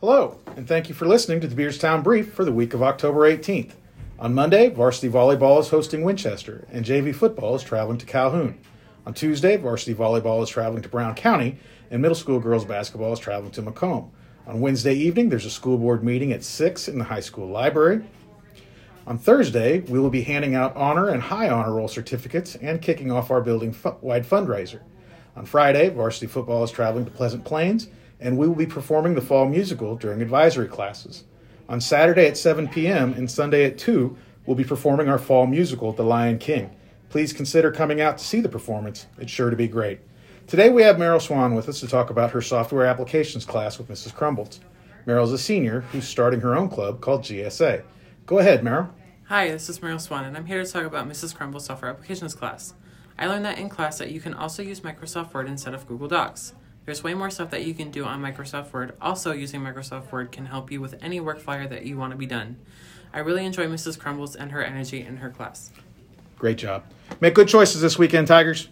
Hello, and thank you for listening to the Beardstown Brief for the week of October 18th. On Monday, varsity volleyball is hosting Winchester, and JV football is traveling to Calhoun. On Tuesday, varsity volleyball is traveling to Brown County, and middle school girls basketball is traveling to Macomb. On Wednesday evening, there's a school board meeting at 6 in the high school library. On Thursday, we will be handing out honor and high honor roll certificates and kicking off our building wide fundraiser. On Friday, varsity football is traveling to Pleasant Plains, and we will be performing the fall musical during advisory classes. On Saturday at 7 p.m. and Sunday at 2, we'll be performing our fall musical, The Lion King. Please consider coming out to see the performance. It's sure to be great. Today we have Meryl Swan with us to talk about her software applications class with Mrs. Crumbles. Meryl's a senior who's starting her own club called GSA. Go ahead, Meryl. Hi, this is Meryl Swan, and I'm here to talk about Mrs. Crumble's software applications class. I learned that in class that you can also use Microsoft Word instead of Google Docs. There's way more stuff that you can do on Microsoft Word. Also, using Microsoft Word can help you with any work flyer that you want to be done. I really enjoy Mrs. Crumbles and her energy in her class. Great job. Make good choices this weekend, Tigers.